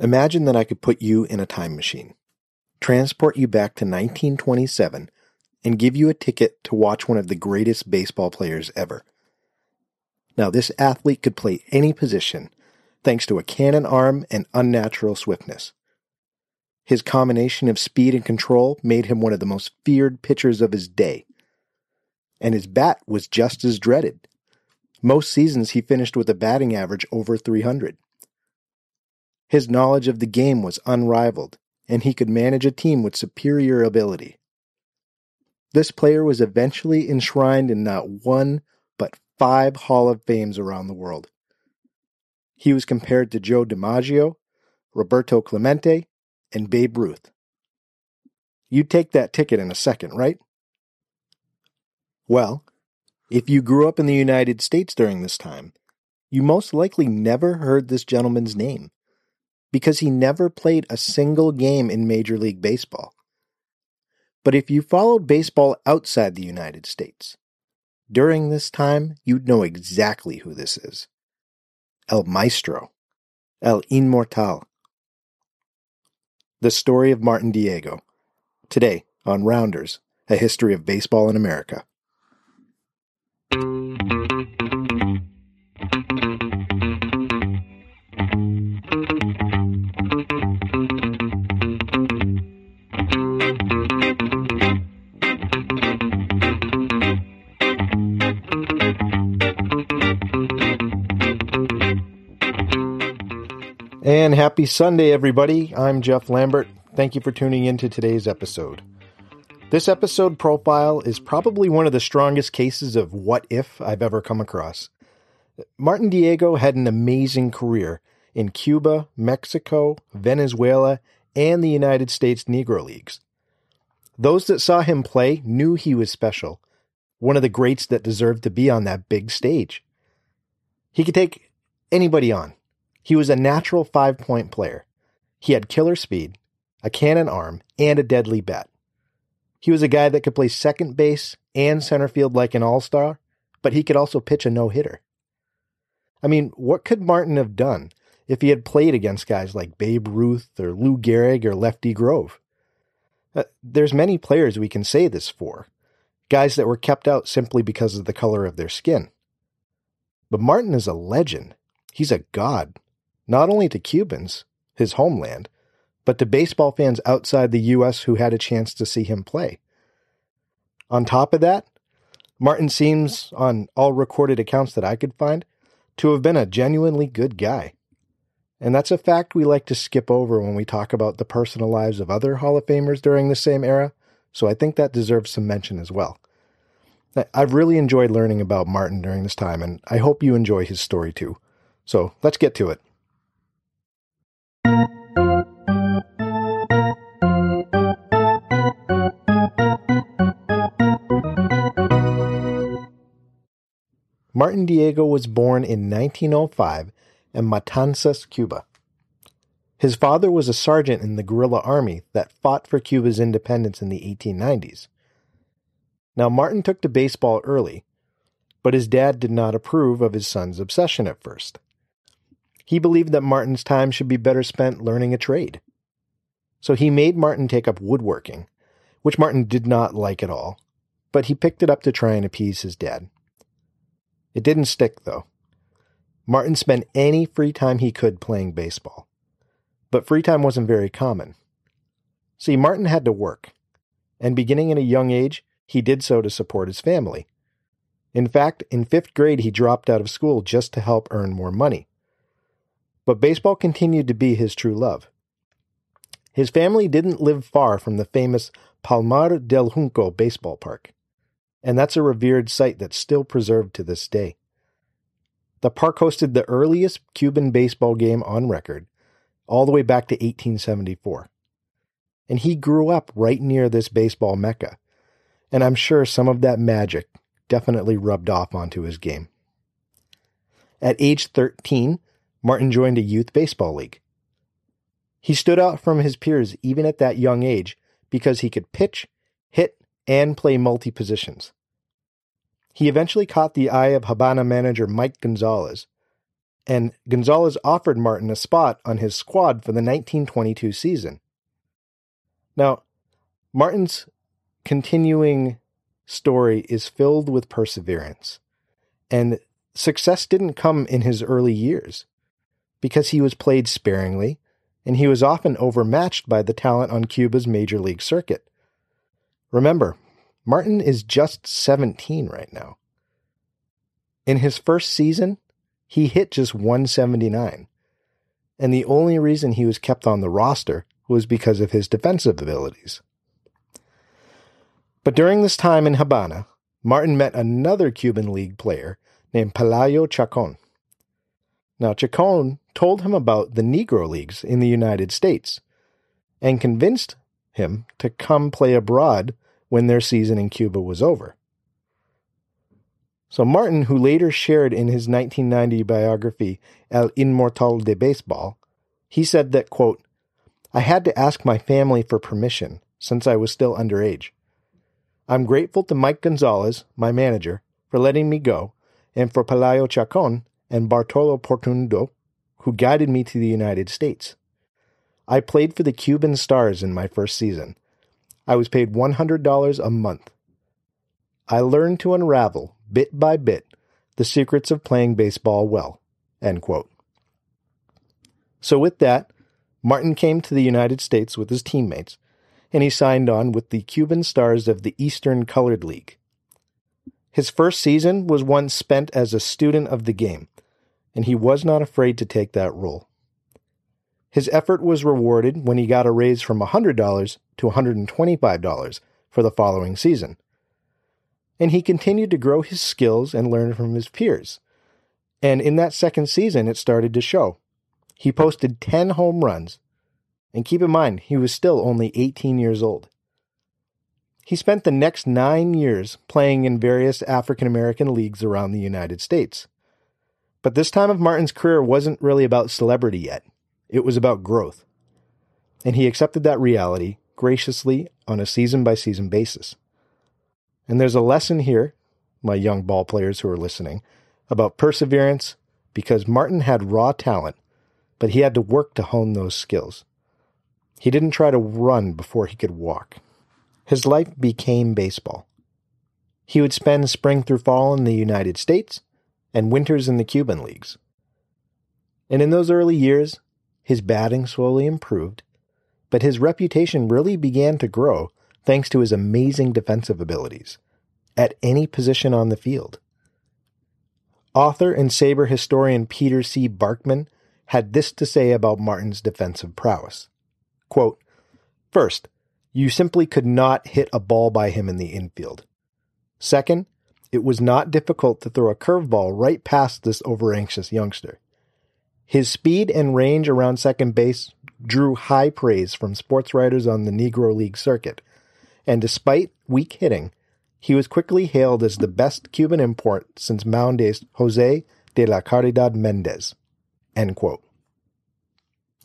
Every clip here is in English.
Imagine that I could put you in a time machine, transport you back to 1927, and give you a ticket to watch one of the greatest baseball players ever. Now, this athlete could play any position thanks to a cannon arm and unnatural swiftness. His combination of speed and control made him one of the most feared pitchers of his day. And his bat was just as dreaded. Most seasons he finished with a batting average over 300. His knowledge of the game was unrivaled, and he could manage a team with superior ability. This player was eventually enshrined in not one, but five Hall of Fames around the world. He was compared to Joe DiMaggio, Roberto Clemente, and Babe Ruth. You'd take that ticket in a second, right? Well, if you grew up in the United States during this time, you most likely never heard this gentleman's name because he never played a single game in Major League Baseball. But if you followed baseball outside the United States, during this time, you'd know exactly who this is El Maestro, El Inmortal. The story of Martin Dihigo. Today on Rounders, a history of baseball in America. And happy Sunday, everybody. I'm Jeff Lambert. Thank you for tuning in to today's episode. This episode profile is probably one of the strongest cases of what if I've ever come across. Martin Dihigo had an amazing career in Cuba, Mexico, Venezuela, and the United States Negro Leagues. Those that saw him play knew he was special, one of the greats that deserved to be on that big stage. He could take anybody on, he was a natural five point player. He had killer speed, a cannon arm, and a deadly bat. He was a guy that could play second base and center field like an all star, but he could also pitch a no hitter. I mean, what could Martin have done if he had played against guys like Babe Ruth or Lou Gehrig or Lefty Grove? Uh, there's many players we can say this for, guys that were kept out simply because of the color of their skin. But Martin is a legend. He's a god not only to Cubans, his homeland, but to baseball fans outside the U.S. who had a chance to see him play. On top of that, Martin seems, on all recorded accounts that I could find, to have been a genuinely good guy. And that's a fact we like to skip over when we talk about the personal lives of other Hall of Famers during the same era, so I think that deserves some mention as well. I've really enjoyed learning about Martin during this time, and I hope you enjoy his story too. So let's get to it. Martin Dihigo was born in 1905 in Matanzas, Cuba. His father was a sergeant in the guerrilla army that fought for Cuba's independence in the 1890s. Now, Martin took to baseball early, but his dad did not approve of his son's obsession at first. He believed that Martin's time should be better spent learning a trade. So he made Martin take up woodworking, which Martin did not like at all, but he picked it up to try and appease his dad. It didn't stick, though. Martin spent any free time he could playing baseball. But free time wasn't very common. See, Martin had to work, and beginning at a young age, he did so to support his family. In fact, in fifth grade, he dropped out of school just to help earn more money. But baseball continued to be his true love. His family didn't live far from the famous Palmar del Junco baseball park and that's a revered site that's still preserved to this day. The park hosted the earliest Cuban baseball game on record, all the way back to 1874. And he grew up right near this baseball mecca, and I'm sure some of that magic definitely rubbed off onto his game. At age 13, Martin joined a youth baseball league. He stood out from his peers even at that young age because he could pitch, hit, and play multi positions. He eventually caught the eye of Habana manager Mike Gonzalez, and Gonzalez offered Martin a spot on his squad for the 1922 season. Now, Martin's continuing story is filled with perseverance, and success didn't come in his early years because he was played sparingly and he was often overmatched by the talent on Cuba's major league circuit. Remember, Martin is just 17 right now. In his first season, he hit just 179. And the only reason he was kept on the roster was because of his defensive abilities. But during this time in Habana, Martin met another Cuban League player named Pelayo Chacon. Now, Chacon told him about the Negro Leagues in the United States and convinced him to come play abroad when their season in Cuba was over. So Martin, who later shared in his 1990 biography El Inmortal de Baseball, he said that, quote, I had to ask my family for permission since I was still underage. I'm grateful to Mike Gonzalez, my manager, for letting me go, and for Pelayo Chacon and Bartolo Portuondo, who guided me to the United States. I played for the Cuban Stars in my first season. I was paid $100 a month. I learned to unravel, bit by bit, the secrets of playing baseball well. So, with that, Martin came to the United States with his teammates, and he signed on with the Cuban Stars of the Eastern Colored League. His first season was one spent as a student of the game, and he was not afraid to take that role. His effort was rewarded when he got a raise from $100 to $125 for the following season. And he continued to grow his skills and learn from his peers. And in that second season, it started to show. He posted 10 home runs. And keep in mind, he was still only 18 years old. He spent the next nine years playing in various African American leagues around the United States. But this time of Martin's career wasn't really about celebrity yet, it was about growth. And he accepted that reality graciously on a season by season basis. And there's a lesson here, my young ball players who are listening, about perseverance because Martin had raw talent, but he had to work to hone those skills. He didn't try to run before he could walk. His life became baseball. He would spend spring through fall in the United States and winters in the Cuban leagues. And in those early years, his batting slowly improved, but his reputation really began to grow thanks to his amazing defensive abilities at any position on the field. Author and SABR historian Peter C. Bjarkman had this to say about Martin's defensive prowess. Quote, First, you simply could not hit a ball by him in the infield. Second, it was not difficult to throw a curveball right past this overanxious youngster. His speed and range around second base drew high praise from sports writers on the Negro League circuit, and despite weak hitting, he was quickly hailed as the best Cuban import since mound ace Jose de la Caridad Mendez.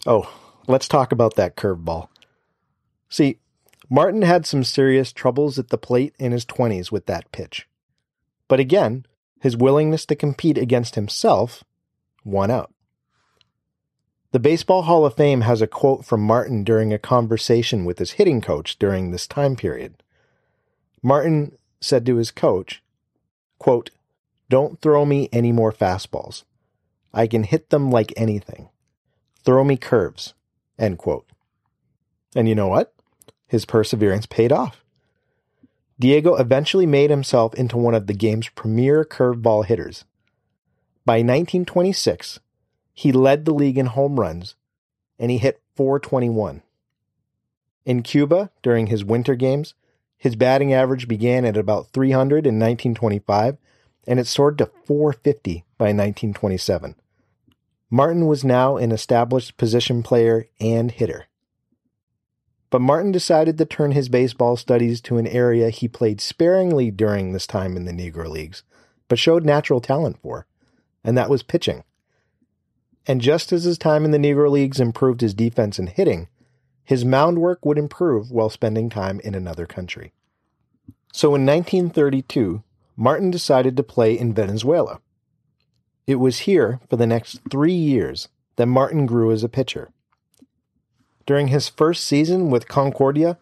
Oh, let's talk about that curveball. See, Martin had some serious troubles at the plate in his 20s with that pitch. But again, his willingness to compete against himself won out. The Baseball Hall of Fame has a quote from Martin during a conversation with his hitting coach during this time period. Martin said to his coach, quote, Don't throw me any more fastballs. I can hit them like anything. Throw me curves. End quote. And you know what? His perseverance paid off. Dihigo eventually made himself into one of the game's premier curveball hitters. By 1926, he led the league in home runs and he hit 421. In Cuba, during his winter games, his batting average began at about 300 in 1925 and it soared to 450 by 1927. Martin was now an established position player and hitter. But Martin decided to turn his baseball studies to an area he played sparingly during this time in the Negro Leagues, but showed natural talent for, and that was pitching. And just as his time in the Negro Leagues improved his defense and hitting, his mound work would improve while spending time in another country. So in 1932, Martin decided to play in Venezuela. It was here for the next three years that Martin grew as a pitcher. During his first season with Concordia,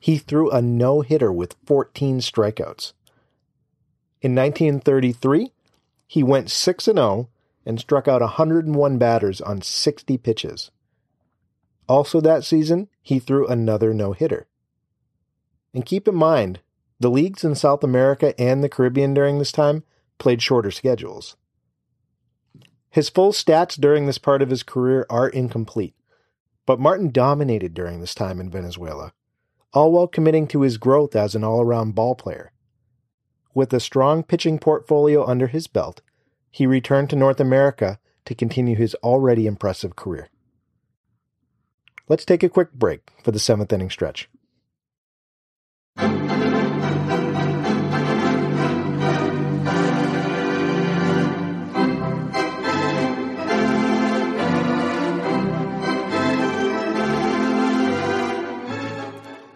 he threw a no hitter with 14 strikeouts. In 1933, he went 6 0 and struck out 101 batters on 60 pitches. Also that season, he threw another no hitter. And keep in mind, the leagues in South America and the Caribbean during this time played shorter schedules. His full stats during this part of his career are incomplete, but Martin dominated during this time in Venezuela, all while committing to his growth as an all around ball player. With a strong pitching portfolio under his belt, he returned to North America to continue his already impressive career. Let's take a quick break for the seventh inning stretch.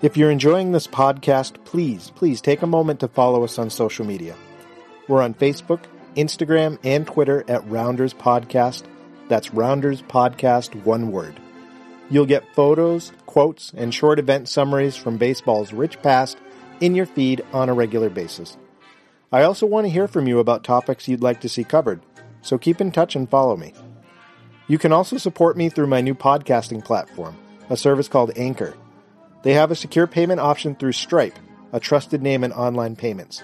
If you're enjoying this podcast, please, please take a moment to follow us on social media. We're on Facebook, Instagram, and Twitter at Rounders Podcast. That's Rounders Podcast, one word. You'll get photos, quotes, and short event summaries from baseball's rich past in your feed on a regular basis. I also want to hear from you about topics you'd like to see covered, so keep in touch and follow me. You can also support me through my new podcasting platform, a service called Anchor. They have a secure payment option through Stripe, a trusted name in online payments.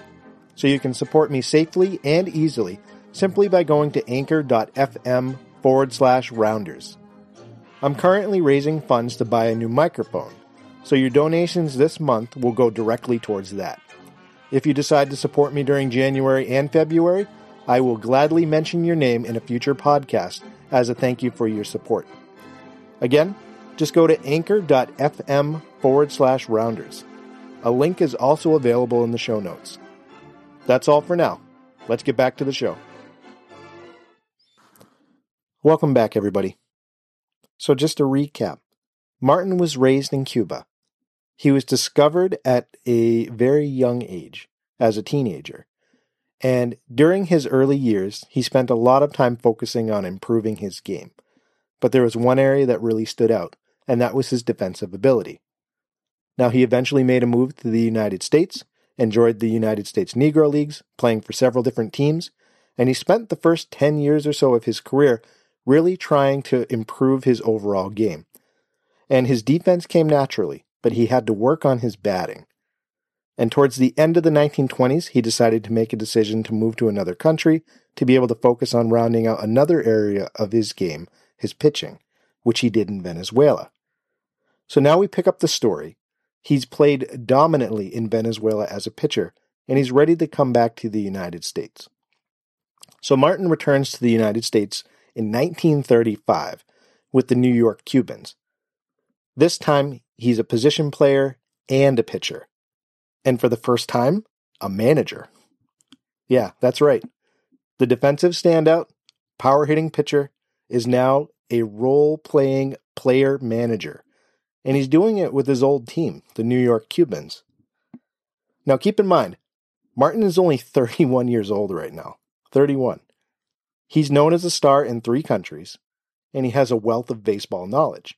So you can support me safely and easily simply by going to anchor.fm forward slash rounders. I'm currently raising funds to buy a new microphone, so your donations this month will go directly towards that. If you decide to support me during January and February, I will gladly mention your name in a future podcast as a thank you for your support. Again, just go to anchor.fm forward slash rounders. A link is also available in the show notes. That's all for now. Let's get back to the show. Welcome back, everybody. So, just a recap Martin was raised in Cuba. He was discovered at a very young age, as a teenager. And during his early years, he spent a lot of time focusing on improving his game. But there was one area that really stood out, and that was his defensive ability. Now, he eventually made a move to the United States and joined the United States Negro Leagues, playing for several different teams, and he spent the first 10 years or so of his career really trying to improve his overall game. And his defense came naturally, but he had to work on his batting. And towards the end of the 1920s, he decided to make a decision to move to another country to be able to focus on rounding out another area of his game, his pitching, which he did in Venezuela. So now we pick up the story. He's played dominantly in Venezuela as a pitcher, and he's ready to come back to the United States. So Martin returns to the United States in 1935 with the New York Cubans. This time, he's a position player and a pitcher. And for the first time, a manager. Yeah, that's right. The defensive standout, power hitting pitcher is now a role playing player manager and he's doing it with his old team, the New York Cubans. Now, keep in mind, Martin is only 31 years old right now. 31. He's known as a star in three countries, and he has a wealth of baseball knowledge.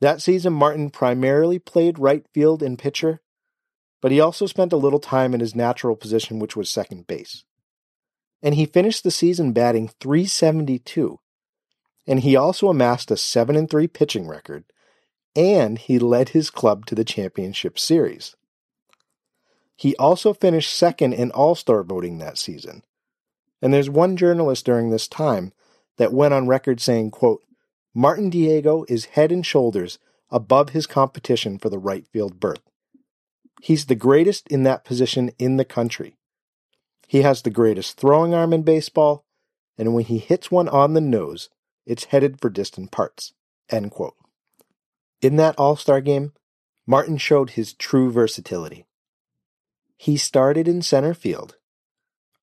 That season, Martin primarily played right field and pitcher, but he also spent a little time in his natural position, which was second base. And he finished the season batting 372, and he also amassed a 7 and 3 pitching record and he led his club to the championship series. He also finished second in All Star voting that season. And there's one journalist during this time that went on record saying, quote, Martin Dihigo is head and shoulders above his competition for the right field berth. He's the greatest in that position in the country. He has the greatest throwing arm in baseball, and when he hits one on the nose, it's headed for distant parts. End quote. In that All Star game, Martin showed his true versatility. He started in center field,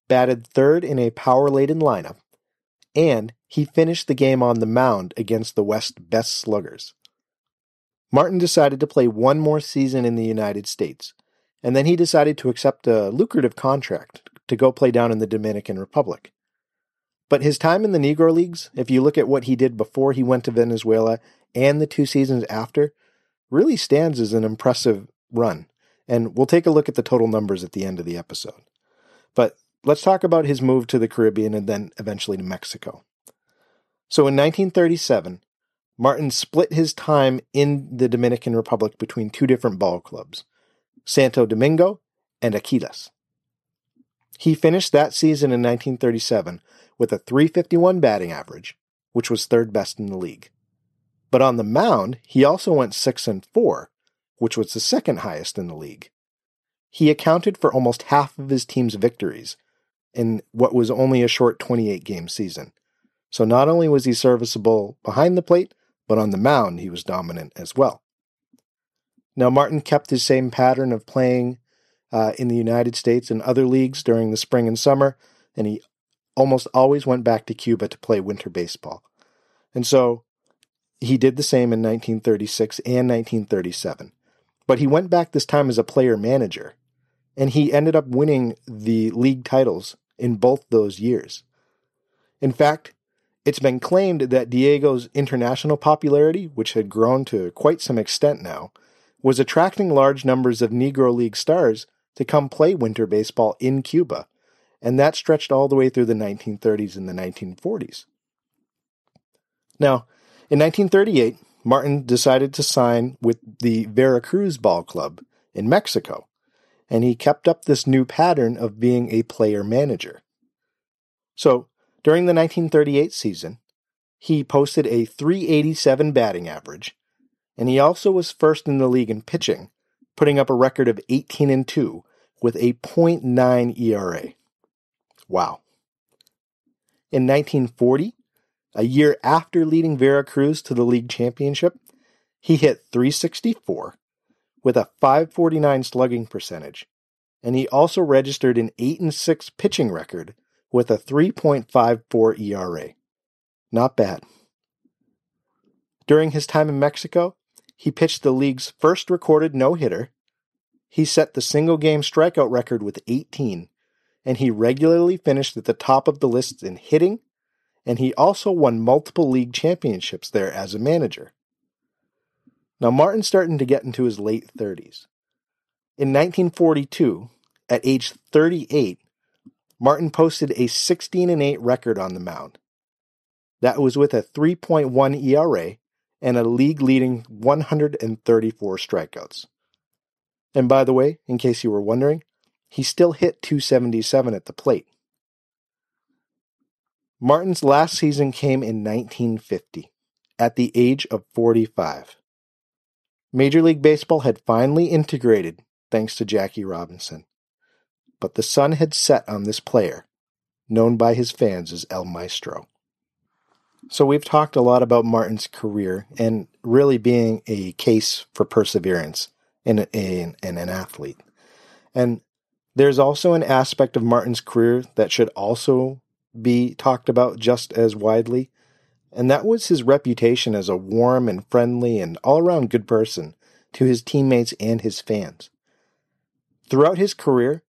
batted third in a power laden lineup, and he finished the game on the mound against the West's best sluggers. Martin decided to play one more season in the United States, and then he decided to accept a lucrative contract to go play down in the Dominican Republic. But his time in the Negro Leagues, if you look at what he did before he went to Venezuela and the two seasons after, really stands as an impressive run. And we'll take a look at the total numbers at the end of the episode. But let's talk about his move to the Caribbean and then eventually to Mexico. So in 1937, Martin split his time in the Dominican Republic between two different ball clubs, Santo Domingo and Aguilas. He finished that season in 1937 with a 351 batting average, which was third best in the league. But on the mound, he also went 6 and 4, which was the second highest in the league. He accounted for almost half of his team's victories in what was only a short 28 game season. So not only was he serviceable behind the plate, but on the mound he was dominant as well. Now, Martin kept his same pattern of playing uh, in the United States and other leagues during the spring and summer, and he almost always went back to Cuba to play winter baseball. And so he did the same in 1936 and 1937. But he went back this time as a player manager, and he ended up winning the league titles in both those years. In fact, it's been claimed that Dihigo's international popularity, which had grown to quite some extent now, was attracting large numbers of Negro League stars to come play winter baseball in Cuba, and that stretched all the way through the 1930s and the 1940s. Now, in 1938, Martin decided to sign with the Veracruz Ball Club in Mexico, and he kept up this new pattern of being a player manager. So, during the 1938 season, he posted a 387 batting average, and he also was first in the league in pitching, putting up a record of 18 and 2 with a .9 ERA. Wow. In 1940, a year after leading Veracruz to the league championship, he hit 364 with a 549 slugging percentage, and he also registered an 8 and 6 pitching record with a 3.54 ERA. Not bad. During his time in Mexico, he pitched the league's first recorded no hitter. He set the single game strikeout record with 18, and he regularly finished at the top of the list in hitting, and he also won multiple league championships there as a manager. Now, Martin's starting to get into his late 30s. In 1942, at age 38, Martin posted a 16 and 8 record on the mound. That was with a 3.1 ERA and a league leading 134 strikeouts. And by the way, in case you were wondering, he still hit 277 at the plate. Martin's last season came in 1950, at the age of 45. Major League Baseball had finally integrated thanks to Jackie Robinson but the sun had set on this player, known by his fans as El Maestro. So we've talked a lot about Martin's career and really being a case for perseverance in, in, in an athlete. And there's also an aspect of Martin's career that should also be talked about just as widely, and that was his reputation as a warm and friendly and all around good person to his teammates and his fans. Throughout his career,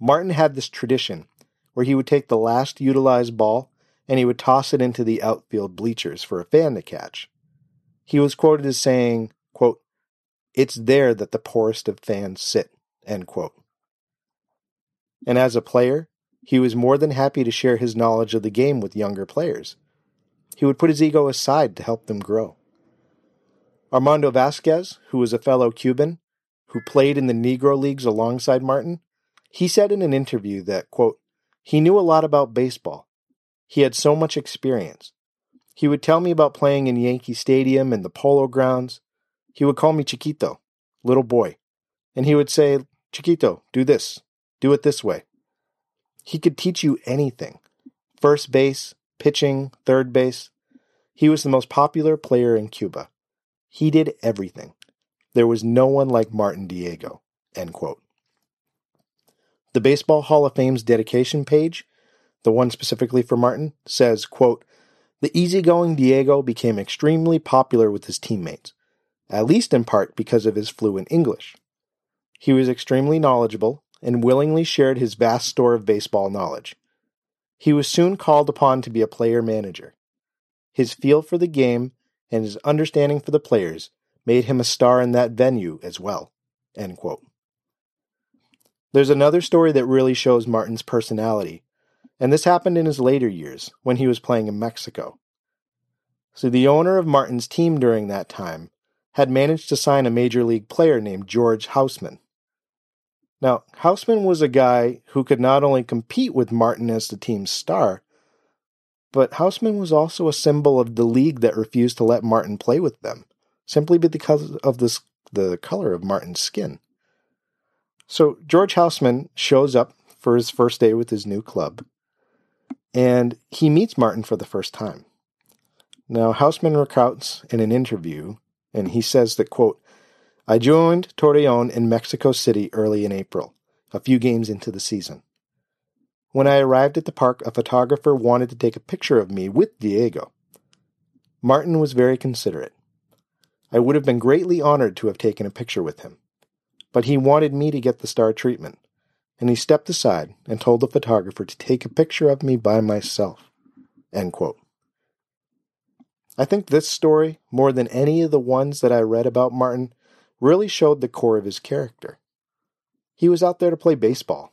Martin had this tradition where he would take the last utilized ball and he would toss it into the outfield bleachers for a fan to catch. He was quoted as saying, quote, It's there that the poorest of fans sit, end quote. And as a player, he was more than happy to share his knowledge of the game with younger players. He would put his ego aside to help them grow. Armando Vasquez, who was a fellow Cuban, who played in the Negro Leagues alongside Martin, he said in an interview that, quote, he knew a lot about baseball. He had so much experience. He would tell me about playing in Yankee Stadium and the polo grounds. He would call me Chiquito, little boy. And he would say, Chiquito, do this. Do it this way. He could teach you anything first base, pitching, third base. He was the most popular player in Cuba. He did everything. There was no one like Martin Dihigo. End quote. The Baseball Hall of Fame's dedication page, the one specifically for Martin, says, quote, The easygoing Dihigo became extremely popular with his teammates, at least in part because of his fluent English. He was extremely knowledgeable and willingly shared his vast store of baseball knowledge. He was soon called upon to be a player manager. His feel for the game and his understanding for the players made him a star in that venue as well. There's another story that really shows Martin's personality, and this happened in his later years when he was playing in Mexico. So, the owner of Martin's team during that time had managed to sign a major league player named George Hausmann. Now, Hausmann was a guy who could not only compete with Martin as the team's star, but Hausmann was also a symbol of the league that refused to let Martin play with them, simply because of this, the color of Martin's skin. So George Hausmann shows up for his first day with his new club, and he meets Martin for the first time. Now, Hausmann recounts in an interview, and he says that, quote, I joined Torreon in Mexico City early in April, a few games into the season. When I arrived at the park, a photographer wanted to take a picture of me with Dihigo. Martin was very considerate. I would have been greatly honored to have taken a picture with him, but he wanted me to get the star treatment, and he stepped aside and told the photographer to take a picture of me by myself. I think this story, more than any of the ones that I read about Martin, really showed the core of his character. He was out there to play baseball.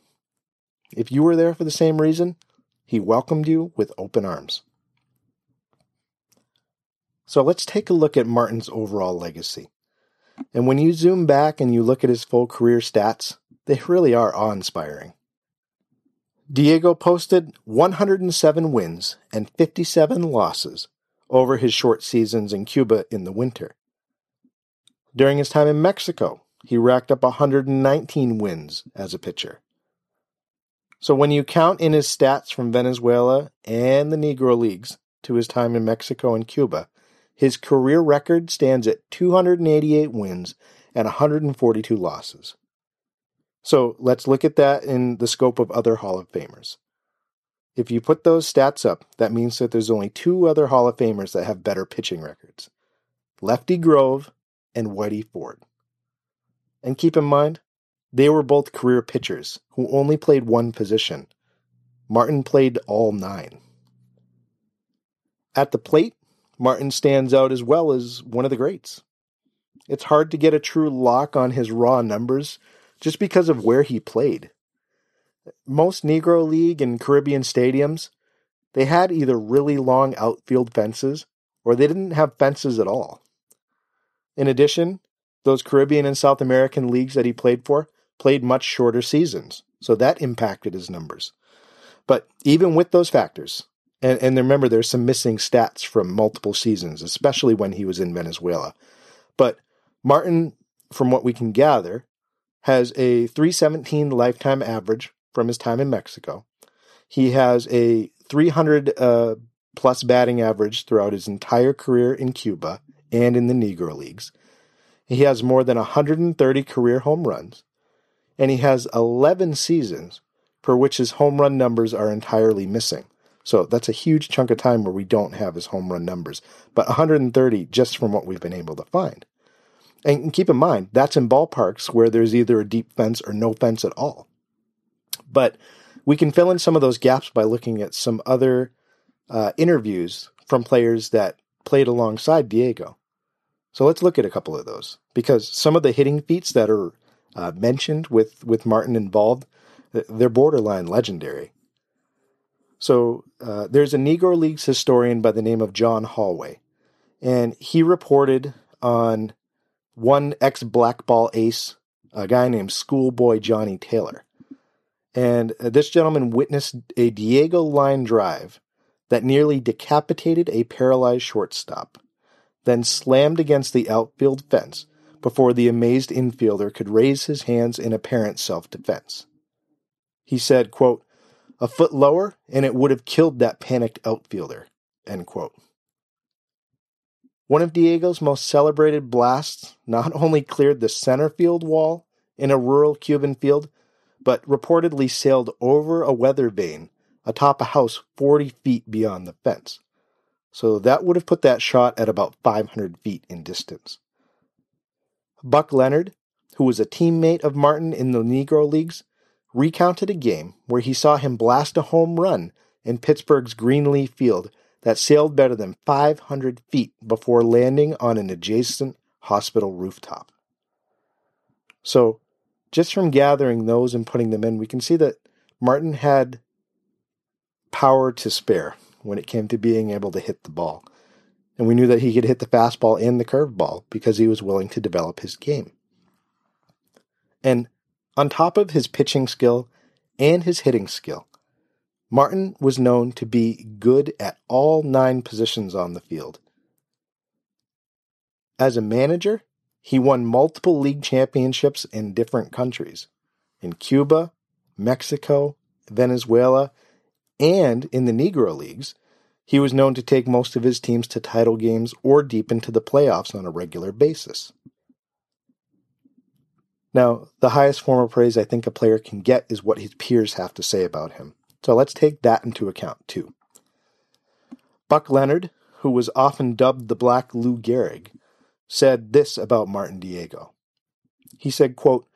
If you were there for the same reason, he welcomed you with open arms. So let's take a look at Martin's overall legacy. And when you zoom back and you look at his full career stats, they really are awe inspiring. Dihigo posted 107 wins and 57 losses over his short seasons in Cuba in the winter. During his time in Mexico, he racked up 119 wins as a pitcher. So when you count in his stats from Venezuela and the Negro Leagues to his time in Mexico and Cuba, his career record stands at 288 wins and 142 losses. So let's look at that in the scope of other Hall of Famers. If you put those stats up, that means that there's only two other Hall of Famers that have better pitching records Lefty Grove and Whitey Ford. And keep in mind, they were both career pitchers who only played one position. Martin played all nine. At the plate, Martin stands out as well as one of the greats. It's hard to get a true lock on his raw numbers just because of where he played. Most Negro League and Caribbean stadiums, they had either really long outfield fences or they didn't have fences at all. In addition, those Caribbean and South American leagues that he played for played much shorter seasons, so that impacted his numbers. But even with those factors, and, and remember, there's some missing stats from multiple seasons, especially when he was in Venezuela. But Martin, from what we can gather, has a 317 lifetime average from his time in Mexico. He has a 300 uh, plus batting average throughout his entire career in Cuba and in the Negro Leagues. He has more than 130 career home runs, and he has 11 seasons for which his home run numbers are entirely missing. So that's a huge chunk of time where we don't have his home run numbers, but 130 just from what we've been able to find. And keep in mind, that's in ballparks where there's either a deep fence or no fence at all. But we can fill in some of those gaps by looking at some other uh, interviews from players that played alongside Dihigo. So let's look at a couple of those because some of the hitting feats that are uh, mentioned with with Martin involved, they're borderline legendary. So uh, there's a Negro Leagues historian by the name of John Holway, and he reported on one ex blackball ace, a guy named Schoolboy Johnny Taylor. And uh, this gentleman witnessed a Dihigo line drive that nearly decapitated a paralyzed shortstop then slammed against the outfield fence before the amazed infielder could raise his hands in apparent self defense. He said, quote, A foot lower, and it would have killed that panicked outfielder. End quote. One of Dihigo's most celebrated blasts not only cleared the center field wall in a rural Cuban field, but reportedly sailed over a weather vane atop a house 40 feet beyond the fence. So that would have put that shot at about 500 feet in distance. Buck Leonard, who was a teammate of Martin in the Negro Leagues, recounted a game where he saw him blast a home run in Pittsburgh's Greenlee Field that sailed better than 500 feet before landing on an adjacent hospital rooftop. So, just from gathering those and putting them in, we can see that Martin had power to spare when it came to being able to hit the ball. And we knew that he could hit the fastball and the curveball because he was willing to develop his game. And on top of his pitching skill and his hitting skill, Martin was known to be good at all nine positions on the field. As a manager, he won multiple league championships in different countries in Cuba, Mexico, Venezuela, and in the Negro Leagues. He was known to take most of his teams to title games or deep into the playoffs on a regular basis. Now, the highest form of praise I think a player can get is what his peers have to say about him. So let's take that into account too. Buck Leonard, who was often dubbed the Black Lou Gehrig, said this about Martin Dihigo. He said, quote,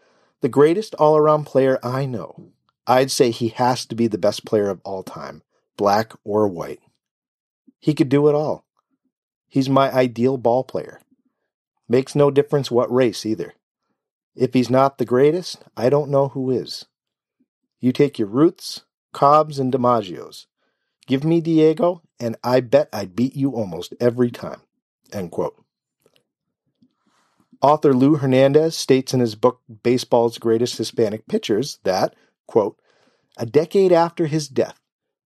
The greatest all around player I know. I'd say he has to be the best player of all time, black or white. He could do it all. He's my ideal ball player. Makes no difference what race either. If he's not the greatest, I don't know who is. You take your Ruths, Cobbs, and DiMaggios. Give me Dihigo, and I bet I'd beat you almost every time. End quote. Author Lou Hernandez states in his book Baseball's Greatest Hispanic Pitchers that, quote, a decade after his death,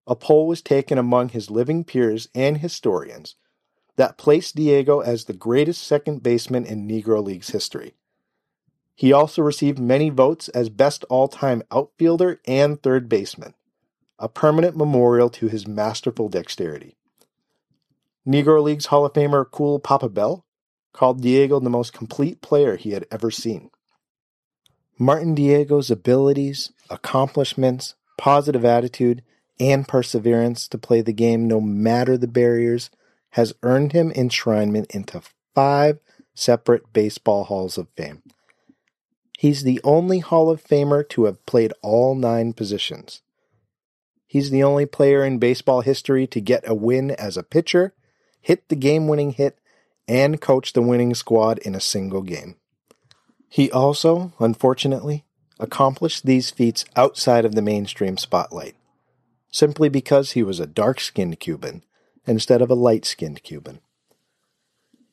a poll was taken among his living peers and historians that placed Dihigo as the greatest second baseman in Negro Leagues history. He also received many votes as best all time outfielder and third baseman a permanent memorial to his masterful dexterity. Negro Leagues Hall of Famer Cool Papa Bell called Dihigo the most complete player he had ever seen. Martin Dihigo's abilities, accomplishments, positive attitude, and perseverance to play the game no matter the barriers has earned him enshrinement into five separate baseball halls of fame. He's the only Hall of Famer to have played all nine positions. He's the only player in baseball history to get a win as a pitcher, hit the game winning hit, and coach the winning squad in a single game. He also, unfortunately, accomplished these feats outside of the mainstream spotlight, simply because he was a dark skinned Cuban instead of a light skinned Cuban.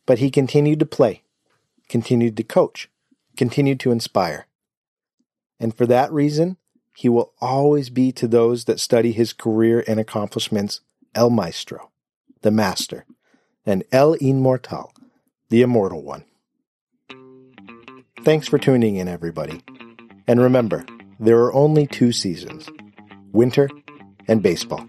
But he continued to play, continued to coach, continued to inspire. And for that reason, he will always be to those that study his career and accomplishments El Maestro, the Master, and El Inmortal, the Immortal One. Thanks for tuning in, everybody. And remember, there are only two seasons winter and baseball.